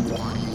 one.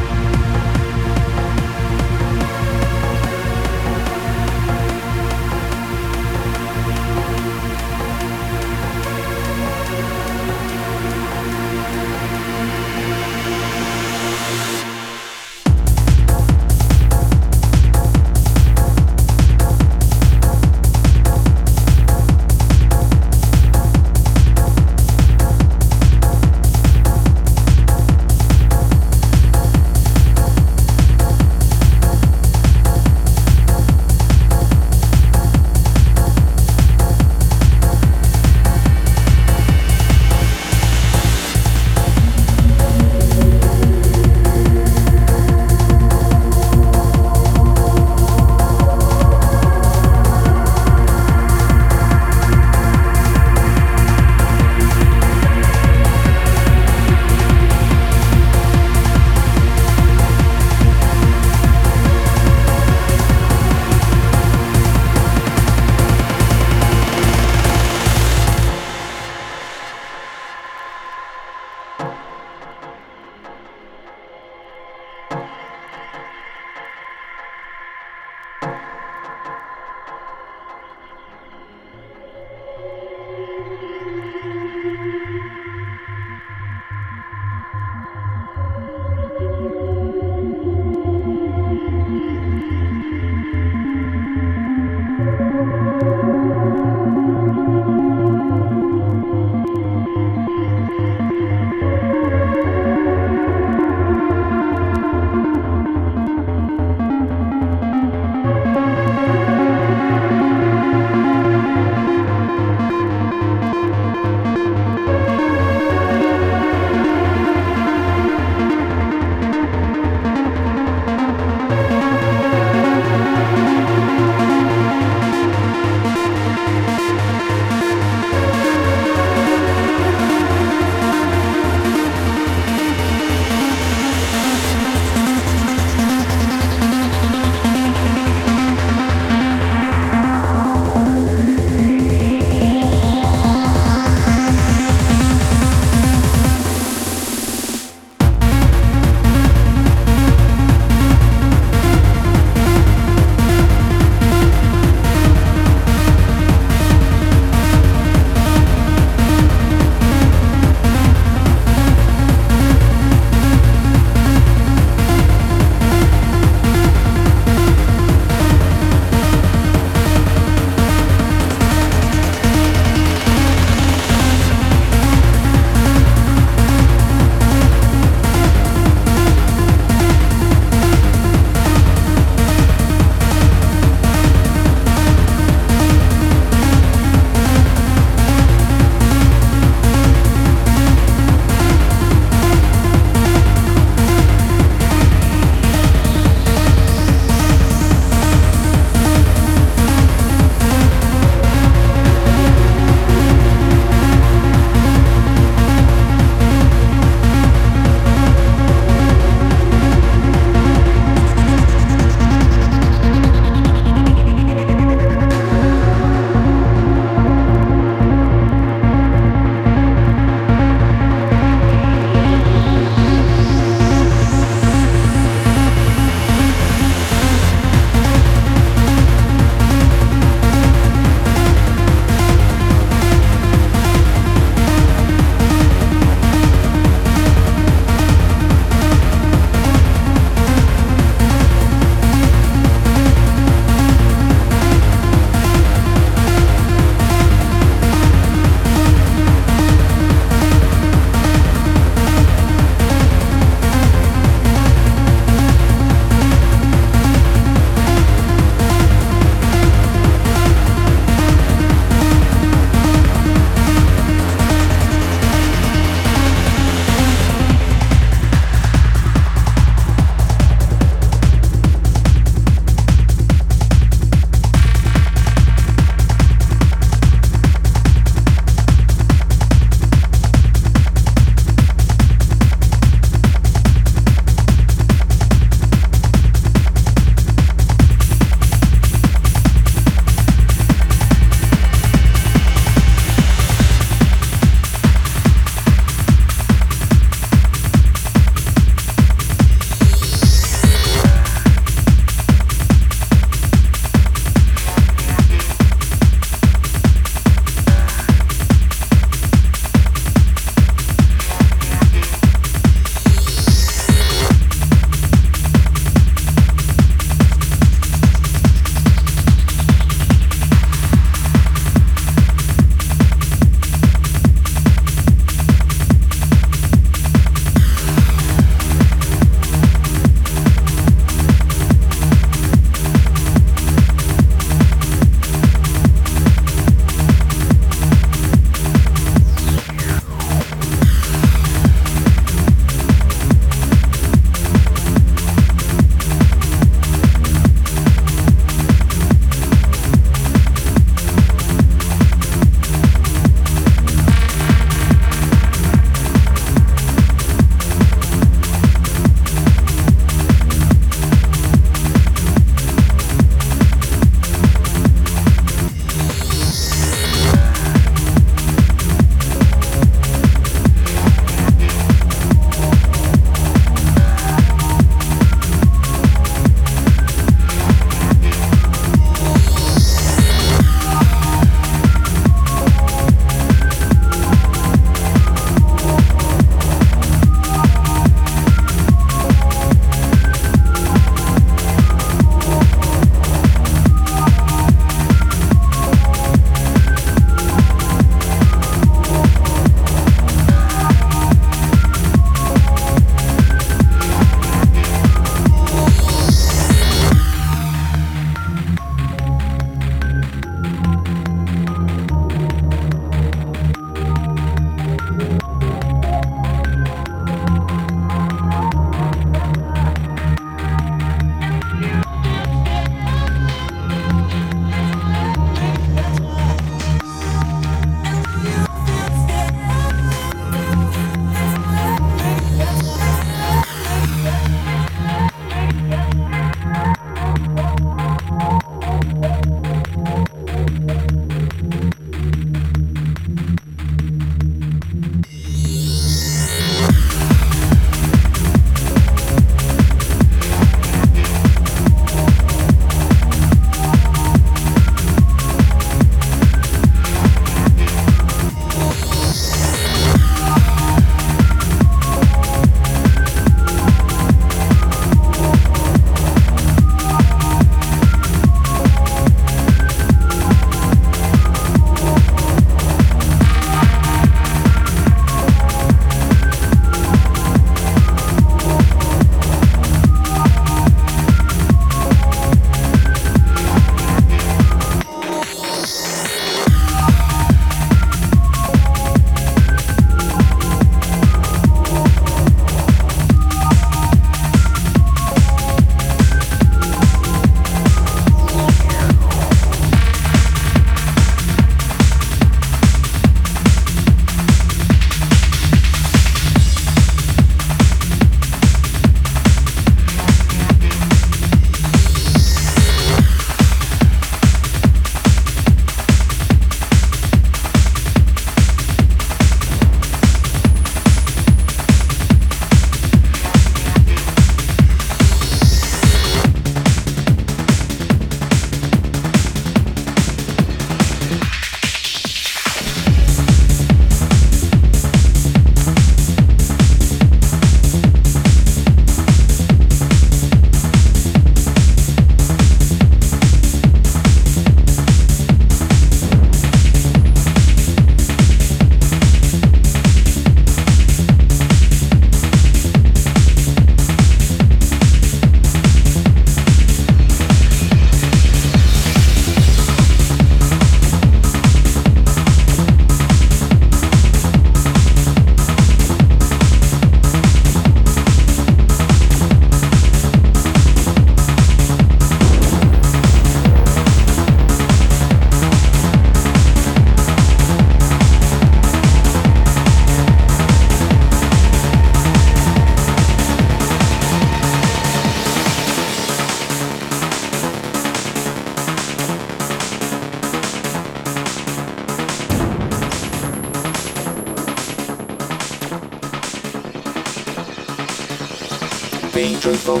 Truthful,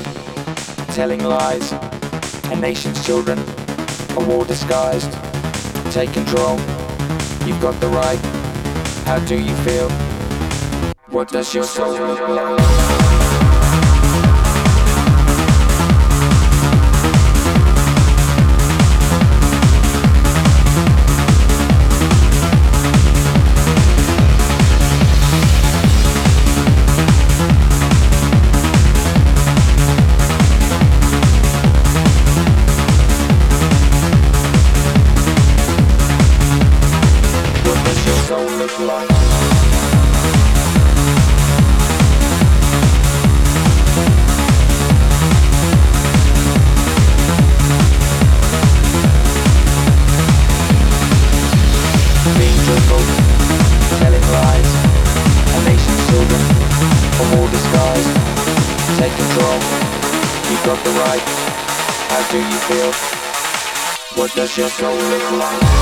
telling lies, a nation's children, a war disguised. Take control, you've got the right. How do you feel? What does your soul look like? Just go live life.